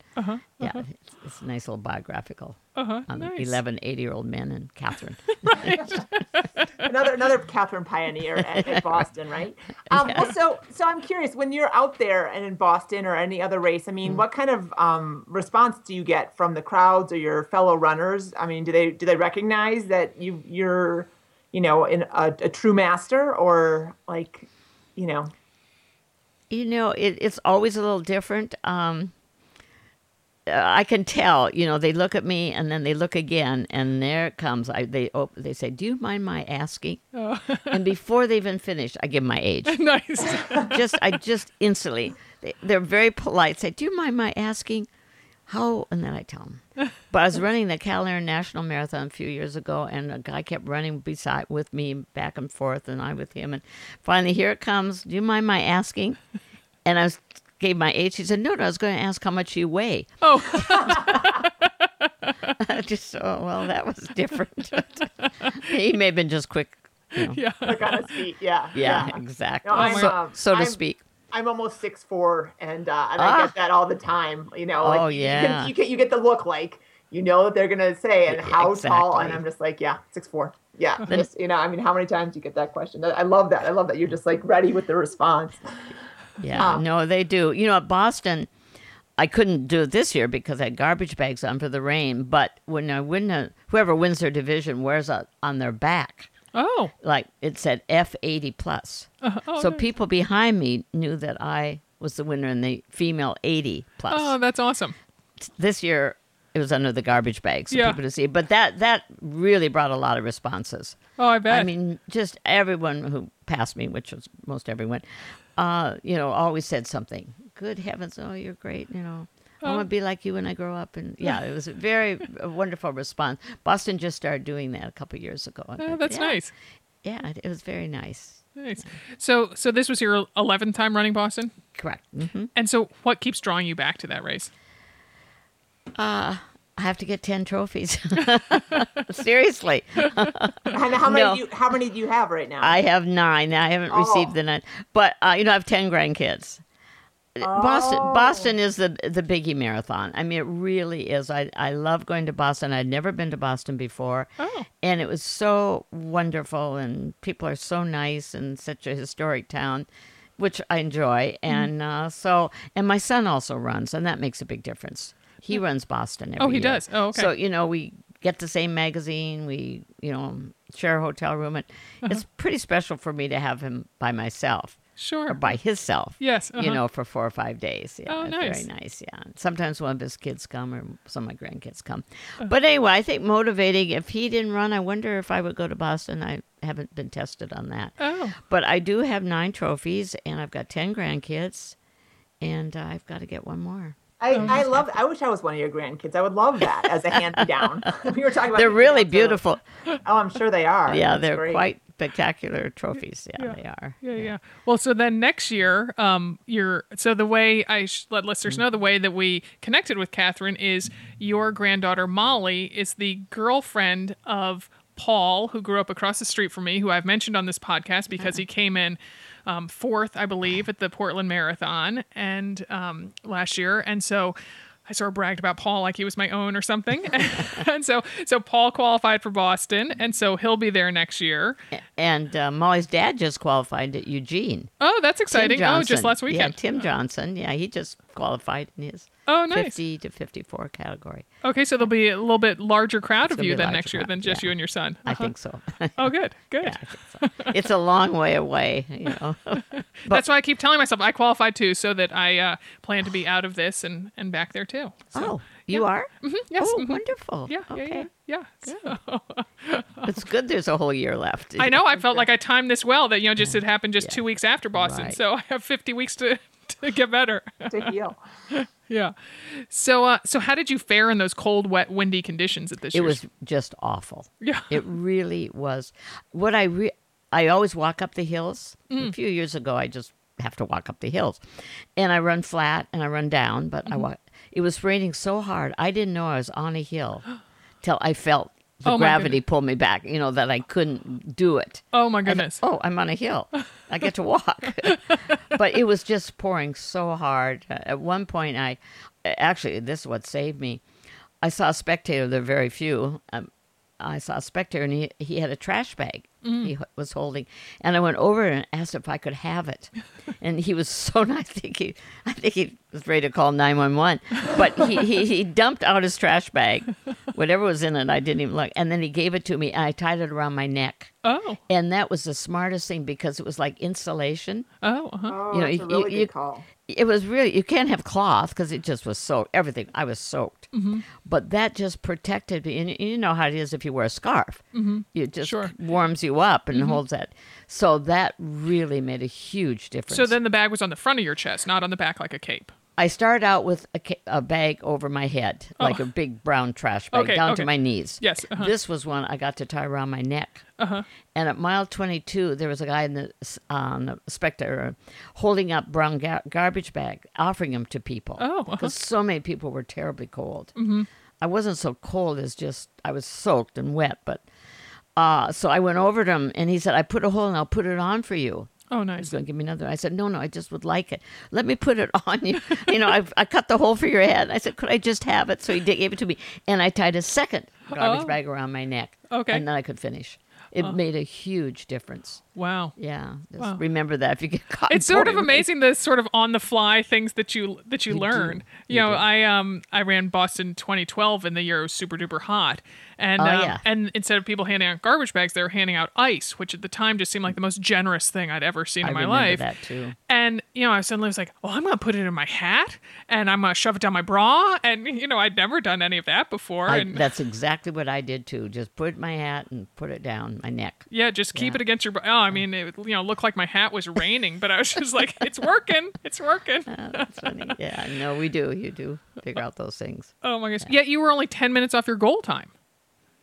yeah, it's, it's a nice little biographical Uh-huh. on Nice. 11 80 year old men and Katherine. another another Catherine pioneer at, at Boston, right? Um, well, so so I'm curious when you're out there and in Boston or any other race. I mean, Mm. what kind of um, response do you get from the crowds or your fellow runners? I mean, do they do they recognize that you you're you know in a, a true master or like you know? You know, it, it's always a little different. Um, I can tell. You know, they look at me and then they look again, and there it comes. I they oh, they say, "Do you mind my asking?" and before they even finish, I give my age. nice. just I just instantly. They, they're very polite. Say, "Do you mind my asking?" How? And then I tell them. But I was running the Cal International Marathon a few years ago, and a guy kept running beside with me back and forth, and I with him. And finally, here it comes. Do you mind my asking? And I was gave my age. He said, "No, no. I was going to ask how much you weigh." Oh, I just oh well, that was different. he may have been just quick. you know. yeah. Like on his feet, yeah, Yeah, exactly. No, so, um, so to I'm- speak. I'm almost six four, and uh, and Ah. I get that all the time. You know, like Oh, you can, you get you get the look like you know what they're gonna say and how tall, and I'm just like, yeah, six four. Yeah, just you know, I mean, how many times do you get that question? I love that. I love that you're just like ready with the response. Yeah, Um, no, they do. You know, at Boston, I couldn't do it this year because I had garbage bags on for the rain. But when I win, a, whoever wins their division wears a, on their back, Oh. like it said F eighty plus. oh, so nice. people behind me knew that I was the winner in the female eighty plus. Oh, that's awesome. this year, it was under the garbage bag so Yeah. people to see. But that that really brought a lot of responses. Oh, I bet. I mean, just everyone who passed me, which was most everyone, uh, you know, always said something. Good heavens, oh, you're great, you know. I want to be like you when I grow up, and yeah, it was a very a wonderful response. Boston just started doing that a couple years ago. oh, it- that's yeah, nice. Yeah, it, it was very nice. Nice. So, so this was your 11th time running Boston, Correct. hmm and so what keeps drawing you back to that race? I have to get ten trophies. Seriously, And how many No. do you, how many do you have right now? I have nine. I haven't received Oh. the nine, but uh, you know, I have ten grandkids. Boston, Oh. Boston is the the biggie marathon. I mean, it really is. I I love going to Boston. I'd never been to Boston before, Oh. and it was so wonderful. And people are so nice, and such a historic town, which I enjoy. Mm-hmm. And uh, so, and my son also runs, and that makes a big difference. He runs Boston every Oh, he year. does? Oh, okay. So you know, we get the same magazine. We you know share a hotel room, and Uh-huh. it's pretty special for me to have him by myself Sure. by himself. Yes, You uh-huh. know, for four or five days. Yeah, Oh, nice. very nice. Yeah. Sometimes one of his kids come or some of my grandkids come. Uh-huh. But anyway, I think motivating. If he didn't run, I wonder if I would go to Boston. I haven't been tested on that. Oh. But I do have nine trophies, and I've got ten grandkids, and uh, I've got to get one more. I, I love. I wish I was one of your grandkids. I would love that as a hand me down. we were talking about. They're really earlier. beautiful. Oh, I'm sure they are. Yeah, That's they're great. quite spectacular trophies. Yeah, Yeah. they are. Yeah, yeah. Well, so then next year, um, you're so the way I sh- let listeners know the way that we connected with Katherine is your granddaughter Molly is the girlfriend of Paul, who grew up across the street from me, who I've mentioned on this podcast because he came in um, fourth, I believe, at the Portland Marathon and um, last year, and so. I sort of bragged about Paul like he was my own or something, and so so Paul qualified for Boston, and so he'll be there next year. And uh, Molly's dad just qualified at Eugene. Oh, that's exciting! Oh, just last weekend. Yeah, Tim Johnson. Yeah, he just qualified in his Oh, nice. 50 to 54 category. Okay, so there'll be a little bit larger crowd of you then next year crowd, than just yeah. you and your son. I Uh-huh. think so. Oh, good, good. Yeah, so. It's a long way away, you know. That's why I keep telling myself I qualified too, so that I uh, plan to be out of this and and back there too. So, oh, you are? yes, Oh, mhm. wonderful. yeah, okay. yeah, yeah, yeah. So, It's good there's a whole year left. I know I felt like I timed this well. That you know, just it happened just two weeks after Boston, Right. so I have 50 weeks to to get better. to heal. yeah. So, uh, so how did you fare in those cold, wet, windy conditions at this It year's? was just awful. Yeah. It really was. What I re- I always walk up the hills. Mm. A few years ago, I just have to walk up the hills, and I run flat and I run down. But Mm-hmm. I walk. It was raining so hard, I didn't know I was on a hill till I felt the Oh, gravity pulled me back. You know that I couldn't do it. Oh my I thought, goodness. oh, I'm on a hill. I get to walk. but it was just pouring so hard. Uh, At one point, I actually, this is what saved me. I saw a spectator, there are very few. Um, I saw a spectator, and he, he had a trash bag he was holding. And I went over and asked if I could have it. and he was so nice. I think he, I think he was ready to call 911. But he, he, he dumped out his trash bag, whatever was in it, I didn't even look. And then he gave it to me, and I tied it around my neck. Oh, And that was the smartest thing because it was like insulation. oh, uh-huh. Oh, You know, that's you- a really you- good call. It was really, you can't have cloth because it just was soaked. Everything, I was soaked. Mm-hmm. But that just protected me. And you know how it is if you wear a scarf, mm-hmm. it just Sure. warms you up and holds that. So that really made a huge difference. So then the bag was on the front of your chest, not on the back like a cape. I started out with a, ca- a bag over my head, like a big brown trash bag, Oh. Okay, down okay. to my knees. Yes, uh-huh. This was one I got to tie around my neck. Uh-huh. And at mile 22, there was a guy in the, on the spectator holding up brown ga- garbage bag, offering them to people. Oh, uh-huh. Because so many people were terribly cold. Mm-hmm. I wasn't so cold as just, I was soaked and wet, but. Uh, so I went over to him and he said, I put a hole and I'll put it on for you. Oh, He's nice. going to give me another. I said, no, no, I just would like it. Let me put it on you. you know, I've, I cut the hole for your head. I said, could I just have it? So he did, gave it to me. And I tied a second garbage Oh. bag around my neck. Okay. And then I could finish. It made a huge difference. Wow. Yeah, just Wow. remember that if you get caught. It's sort of amazing the sort of on the fly things that you that you, You learn. You, You know, do. I um I ran Boston 2012 in the year it was super duper hot, and Oh, um, yeah. and instead of people handing out garbage bags, they were handing out ice, which at the time just seemed like the most generous thing I'd ever seen I in my remember life. that too. And you know, I suddenly was like, "Well, I'm gonna put it in my hat, and I'm gonna shove it down my bra." And you know, I'd never done any of that before. I, and that's exactly what I did too. Just put my hat and put it down my neck. yeah, just keep Yeah. it against your. bra- Oh, I mean, it you know looked like my hat was raining, but I was just like, "It's working, it's working." Oh, that's funny. Yeah, no, we do. You do figure out those things. Oh my gosh! Yet you were only ten minutes off your goal time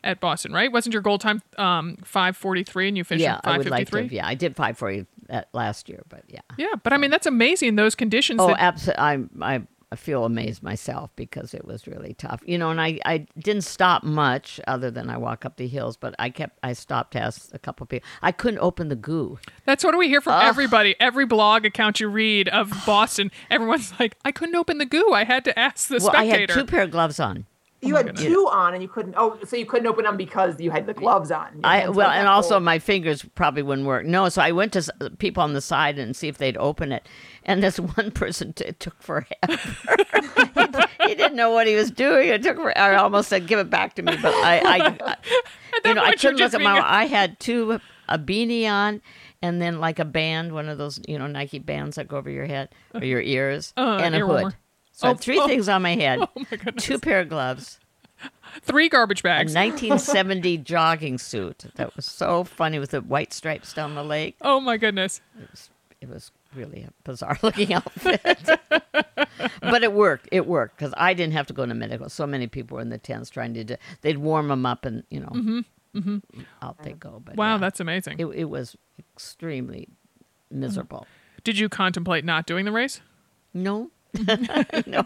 at Boston, right? Wasn't your goal time um five forty three, and you finished yeah, at I would like to. three? have- Yeah, I did five for you that last year, but yeah. Yeah, but I mean that's amazing in those conditions. Oh, that- absolutely. I, I I feel amazed myself because it was really tough. You know, and I, I didn't stop much other than I walk up the hills, but I kept I stopped to ask a couple people. I couldn't open the goo. That's what we hear from everybody. Every blog account you read of Boston, everyone's like, "I couldn't open the goo. I had to ask the Well, I spectator." had two pair of gloves on. You had two on and you couldn't. Oh, so you couldn't open them because you had the gloves on. I well, and also cold. my fingers probably wouldn't work. No, so I went to people on the side and see if they'd open it, and this one person t- it took forever. he, he didn't know what he was doing. It took. For, I almost said, "Give it back to me," but I, I, I you know, I couldn't look at my. a- I had two a beanie on, and then like a band, one of those you know Nike bands that go over your head or your ears, Uh, and a hood. warmer. So I Oh, had three oh. things on my head. oh my goodness! Two pair of gloves. Three garbage bags. A 1970 jogging suit that was so funny with the white stripes down the leg. oh my goodness! It was, it was really a bizarre looking outfit. but it worked. It worked because I didn't have to go to medical. So many people were in the tents trying to do, they'd warm them up and, you know, mm-hmm. Mm-hmm. out they go. But Wow, yeah, that's amazing. it, it was extremely mm. miserable. Did you contemplate not doing the race? No. no,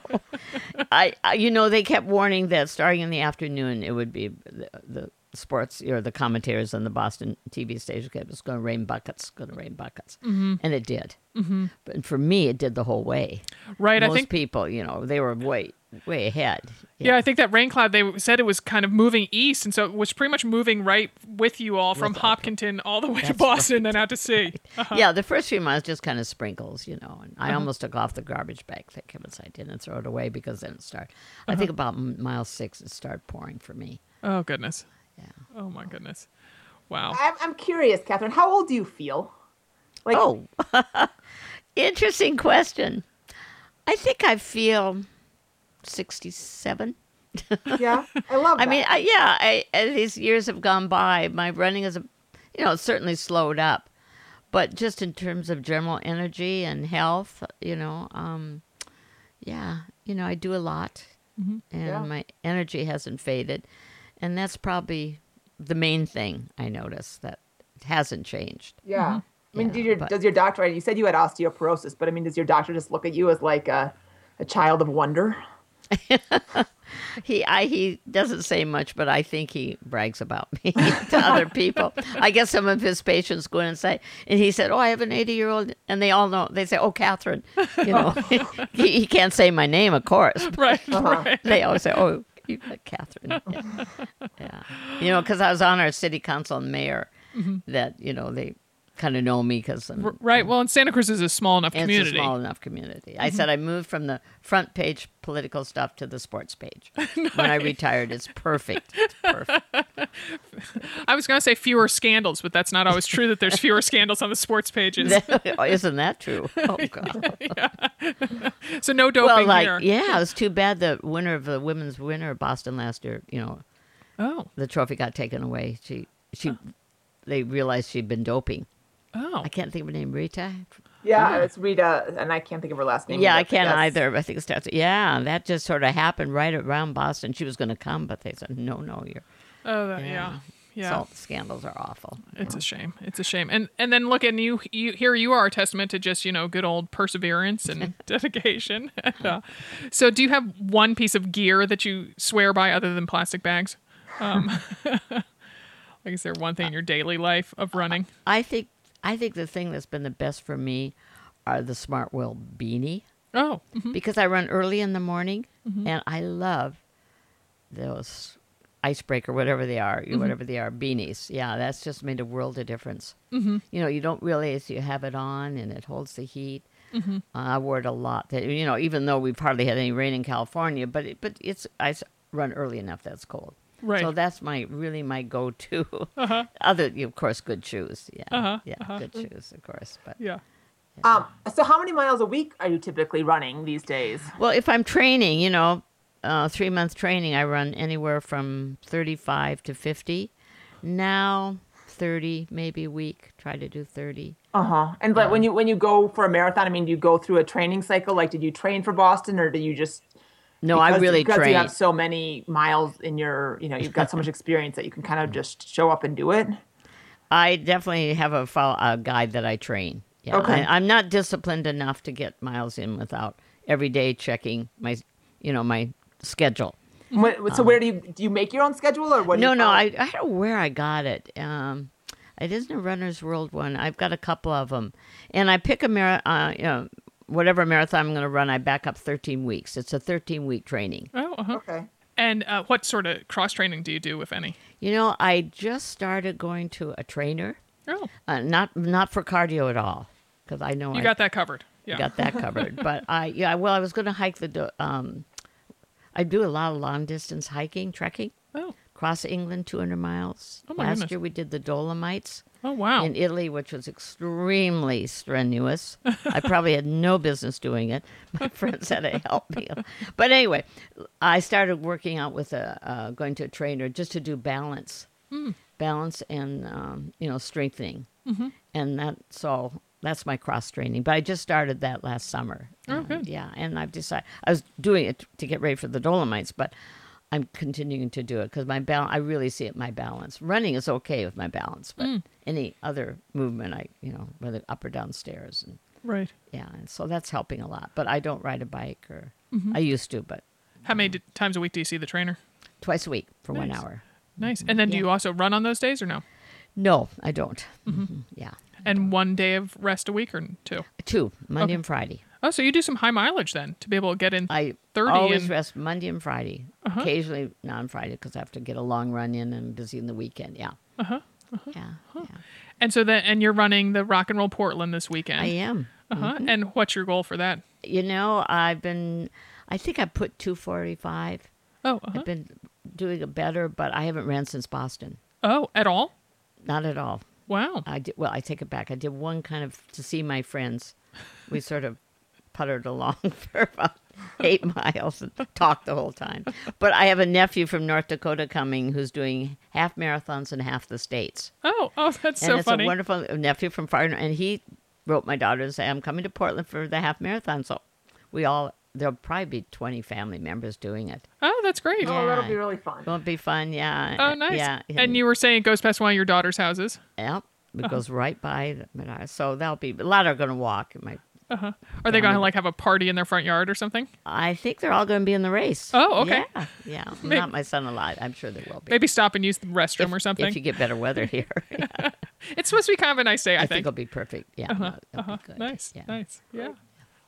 I, I, you know, they kept warning that starting in the afternoon, it would be the, the sports or the commentators on the Boston TV station kept it's going to rain buckets, going to rain buckets, Mm-hmm. and it did. Mm-hmm. But for me, it did the whole way. Right. Most I think. people, you know, they were way, way ahead. Yeah, I think that rain cloud. They said it was kind of moving east, and so it was pretty much moving right with you all from With Hopkinton all the way to That's Boston and out to sea. Uh-huh. Yeah, the first few miles just kind of sprinkles, you know. And I almost took off the garbage bag, thank heavens I didn't throw it away because then it started. I Uh-huh. think about mile six, it started pouring for me. Oh goodness. Yeah. Oh my goodness. Wow. I'm, I'm curious, Katherine. How old do you feel? Like, Oh, interesting question. I think I feel 67. yeah, I love. I mean, I, yeah, I, as these years have gone by, my running is, a, you know, certainly slowed up. But just in terms of general energy and health, you know, um, yeah, you know, I do a lot, and Yeah. my energy hasn't faded, and that's probably the main thing I notice that hasn't changed. Yeah. I mean, mm-hmm. Yeah, did your, but- does your doctor? You said you had osteoporosis, but I mean, does your doctor just look at you as like a, a child of wonder? He I he doesn't say much, but I think he brags about me to other people. I guess some of his patients go in and say, and he said, "Oh, I have an eighty-year-old," and they all know. They say, "Oh, Katherine," you know. he, he can't say my name, of course. Right. Right. They always say, "Oh, you got Katherine." Yeah, yeah. You know, because I was on our city council and mayor. Mm-hmm. That you know they kind of know me because Right. Well, and Santa Cruz is a small enough community. It's a small enough community. I mm-hmm. said I moved from the front page political stuff to the sports page. When I retired, it's perfect. It's perfect. I was going to say fewer scandals, but that's not always true. That there's fewer scandals on the sports pages. Oh, isn't that true? Oh God. yeah. So no doping Well, like here. yeah, it was too bad the winner of the women's winner of Boston last year. You know, Oh. the trophy got taken away. She she. They realized she'd been doping. Oh. I can't think of her name. Rita. Yeah, it's Rita, and I can't think of her last name. Yeah, either, I can't yes. either. I think it starts. Yeah, that just sort of happened right around Boston. She was going to come, but they said, "No, no, you're." Oh, that- yeah. Yeah. Salt scandals are awful. It's a shame. It's a shame. And and then look and you you here you are a testament to just, you know, good old perseverance and dedication. And, uh, so do you have one piece of gear that you swear by other than plastic bags? Um, like is there one thing in your daily life of running? I think I think the thing that's been the best for me are the Smart beanie Oh. mhm. because I run early in the morning and I love those. icebreaker, whatever they are, whatever they are, beanies. Yeah, that's just made a world of difference. Mm-hmm. You know, you don't realize you have it on and it holds the heat. Uh, I wore it a lot. That you know, even though we've hardly had any rain in California, but it, but it's I run early enough that's cold. Right. So that's my really my go-to. Other, of course, good shoes. Yeah. Uh-huh, Yeah, uh-huh. good shoes, of course. But Yeah. Um, so how many miles a week are you typically running these days? Well, if I'm training, you know, uh, three month training, I run anywhere from 35 to 50. Now, 30 maybe a week. Try to do 30. Uh huh. And but when you when you go for a marathon, I mean, do you go through a training cycle? Like, did you train for Boston, or do you just? No, I really because train. you have so many miles in your, you know, you've got so much experience that you can kind of just show up and do it. I definitely have a, follow, a guide that I train. Yeah, Okay. I, I'm not disciplined enough to get miles in without every day checking my, you know, my schedule. What, so where do you do you make your own schedule or what? do No, no. I, I don't know where I got it. Um, it isn't a Runner's World one. I've got a couple of them, and I pick a mar- uh, you know, whatever marathon I'm going to run. I back up 13 weeks. It's a 13 week training. Oh, uh-huh. Okay. And uh, what sort of cross training do you do, if any? You know, I just started going to a trainer, Oh, uh, not not for cardio at all, because I know you I got that covered. Yeah. got that covered. but I, yeah, well, I was going to hike the. do- Um, I do a lot of long distance hiking, trekking. Oh. Across England, 200 miles. Oh, my Last goodness. year we did the Dolomites. Oh, wow. in Italy, which was extremely strenuous. I probably had no business doing it. My friends had to help me. But anyway, I started working out with a uh, going to a trainer just to do balance, balance and um, you know strengthening, and that's all. that's my cross training. But I just started that last summer. Oh, And, good. Yeah, and I've decided I was doing it to get ready for the Dolomites, but. I'm continuing to do it because my balance. I really see it my balance. Running is okay with my balance, but Mm. any other movement, I you know whether up or down stairs, and right. yeah, and so that's helping a lot. But I don't ride a bike, or Mm-hmm. I used to, but How many d- times a week do you see the trainer? twice a week for one hour. Nice. And then do Yeah. you also run on those days or no? No, I don't. Mm-hmm. Mhm, Yeah, And one day of rest a week or two? two Monday Okay. and Friday. Oh, so you do some high mileage then to be able to get in I 30 always and- rest Monday and Friday. Uh-huh. Occasionally non Friday because I have to get a long run in and I'm busy in the weekend. Yeah. Uh-huh. Yeah, yeah. And so then and you're running the Rock and Roll Portland this weekend. I am. Uh-huh. Mm-hmm. And what's your goal for that? You know, I've been. I think I put two forty five. Oh, uh-huh. I've been doing it better, but I haven't ran since Boston. oh, at all? Not at all. Wow. I did well. I take it back. I did one kind of to see my friends. We sort of puttered along for about eight miles and talked the whole time. But I have a nephew from North Dakota coming who's doing half marathons in half the states, Oh, oh, that's and so it's funny. a wonderful nephew from far. And he wrote my daughter to say, "I'm coming to Portland for the half marathon." So we all there'll probably be twenty family members doing it. oh, that's great. Oh, that'll be really fun. Won't be fun? Yeah. Oh, nice. Yeah. And you were saying it goes past one of your daughter's houses. Yep. It Uh-huh. goes right by the Menards. So that'll be a lot are going to walk. It might Are they going to like have a party in their front yard or something? I think they're all going to be in the race. Oh, okay. Yeah, yeah. Maybe- Not my son-in-law. I'm sure they will be. Maybe stop and use the restroom if, or something. If you get better weather here, I, It's supposed to be kind of a nice day, I, think think. it'll be perfect. Yeah, no, it'll be good. Uh-huh. Nice, Yeah. nice. Yeah.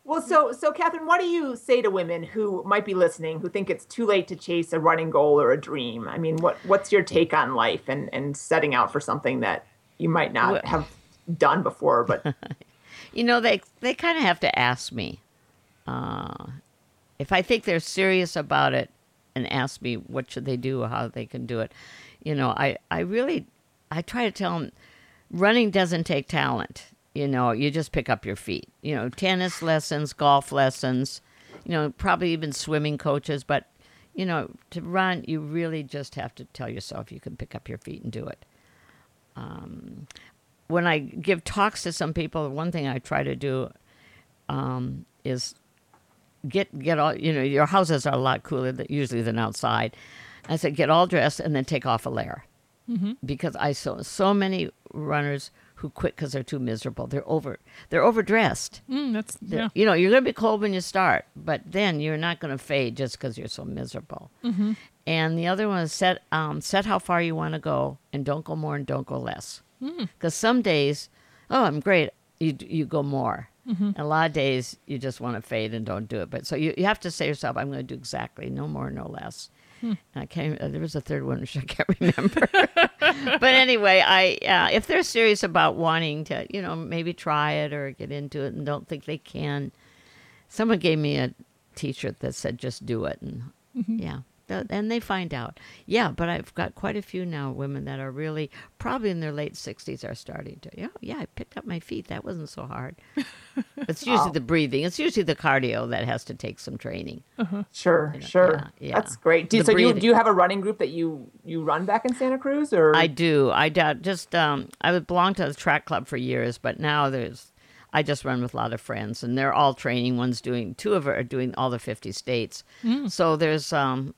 Well, so so Katherine, what do you say to women who might be listening who think it's too late to chase a running goal or a dream? I mean, what what's your take on life and and setting out for something that you might not Well- have done before, but You know, they they kind of have to ask me uh, if I think they're serious about it, and ask me what should they do how they can do it. You know, I I really I try to tell them running doesn't take talent. You know, you just pick up your feet. You know, tennis lessons, golf lessons, you know, probably even swimming coaches, but you know, to run, you really just have to tell yourself you can pick up your feet and do it when I give talks to some people, one thing I try to do um, is get get all you know your houses are a lot cooler than, usually than outside. I said get all dressed and then take off a layer because I saw so many runners who quit because they're too miserable. They're over they're overdressed. Mm, that's, They're- yeah. You know, you're going to be cold when you start, but then you're not going to fade just because you're so miserable. Mm-hmm. And the other one is set um, set how far you want to go, and don't go more and don't go less. Because some days, oh, I'm great, you you go more, And a lot of days you just want to fade and don't do it. But so you, you have to say to yourself, I'm going to do exactly no more, no less. And I can't. Uh, there was a third one which I can't remember. but anyway, I uh, if they're serious about wanting to, you know, maybe try it or get into it and don't think they can, someone gave me a T-shirt that said "Just do it," and yeah, th- and they find out. Yeah, but I've got quite a few now women that are really probably in their late sixties are starting to. Yeah, yeah, I picked up my feet. That wasn't so hard. it's usually the breathing. It's usually the cardio that has to take some training. Sure, sure. yeah, yeah. That's great. Do, The so you, do you have a running group that you you run back in Santa Cruz or I do. I do, just um, I would belong to the track club for years, but now there's I just run with a lot of friends, and they're all training. One's doing two of are doing all the fifty states. So there's um,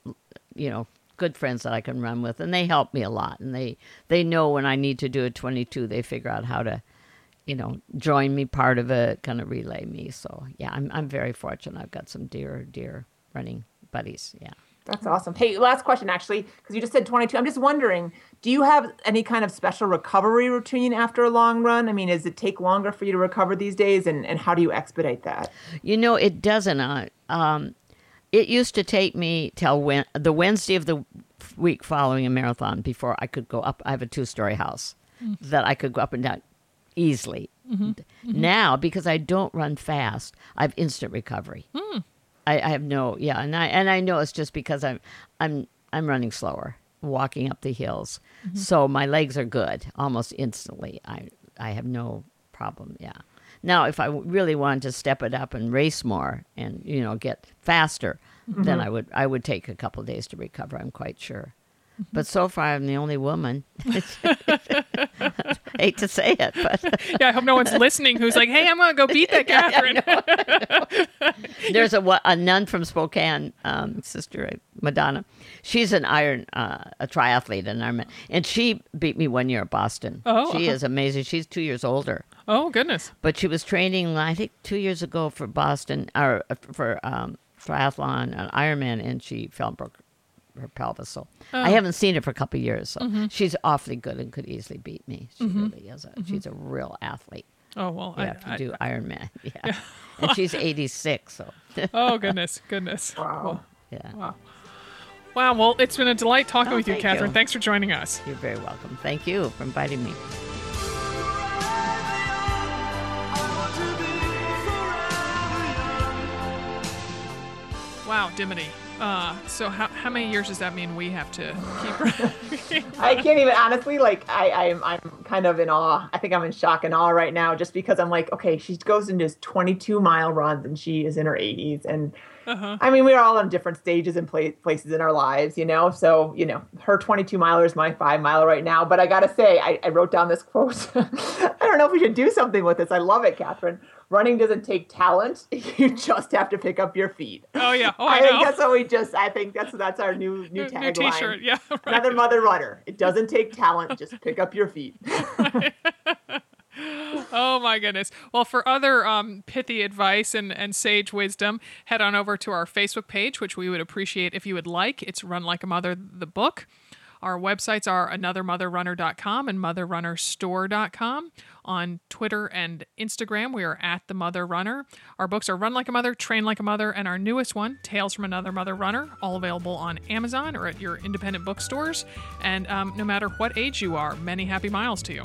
you know, good friends that I can run with, and they help me a lot. And they they know when I need to do a twenty two, they figure out how to. You know, join me part of it, kind of relay me. So yeah, I'm I'm very fortunate. I've got some dear, dear running buddies. Yeah. That's awesome. Hey, last question actually, because you just said 22. I'm just wondering, do you have any kind of special recovery routine after a long run? I mean, does it take longer for you to recover these days, and, and how do you expedite that? You know, it doesn't. Uh, um, it used to take me till when, the Wednesday of the week following a marathon before I could go up. I have a two story house mm-hmm. that I could go up and down easily. Mm-hmm. Now, because I don't run fast, I have instant recovery. Hmm. I, I have no, yeah, and I and I know it's just because I'm I'm I'm running slower, walking up the hills, mm-hmm. so my legs are good almost instantly. I I have no problem. Yeah. Now, if I really wanted to step it up and race more and you know get faster, then mm-hmm. I would I would take a couple days to recover. I'm quite sure. But so far, I'm the only woman. Hate to say it, but Yeah, I hope no one's listening who's like, "Hey, I'm gonna go beat that Katherine." there's a a nun from Spokane, um, sister Madonna. She's an iron uh, a triathlete, an Ironman, and she beat me one year at Boston. Oh, she uh-huh. is amazing. She's two years older, oh goodness. but she was training I think two years ago for Boston or uh, for um, triathlon, an Ironman, and she fell and broke her pelvis. So I oh. haven't seen her for a couple of years. So mm-hmm. she's awfully good and could easily beat me. She mm-hmm. really is. A, mm-hmm. She's a real athlete. Oh well. You I, have to I- do Ironman. Yeah, and she's 86. So oh goodness, goodness. Wow. yeah. Wow. Well, it's been a delight talking Oh, with you, thank Katherine. you. Thanks for joining us. You're very welcome. Thank you for inviting me. Wow, Dimity. Uh, so how, how many years does that mean we have to keep? I can't even honestly like I I'm I'm kind of in awe. I think I'm in shock and awe right now just because I'm like, okay, she goes into 22 mile runs and she is in her 80s and uh-huh. I mean, we're all in different stages and pla- places in our lives, you know. So, you know, her 22 miler is my five miler right now. But I gotta say, I, I wrote down this quote. I don't know if we should do something with this. I love it, Katherine. Running doesn't take talent; you just have to pick up your feet. Oh yeah. Oh, I, I, think that's what we just. I think that's that's our new new New- tagline. new T-shirt. Yeah. Right. Another mother runner. It doesn't take talent; just pick up your feet. Oh my goodness. Well, for other um, pithy advice and, and sage wisdom, head on over to our Facebook page, which we would appreciate if you would like. It's Run Like a Mother, the book. Our websites are anothermotherrunner.com and motherrunnerstore.com. On Twitter and Instagram, we are at the Mother Runner. Our books are Run Like a Mother, Train Like a Mother, and our newest one, Tales from Another Mother Runner, all available on Amazon or at your independent bookstores. And um, no matter what age you are, many happy miles to you.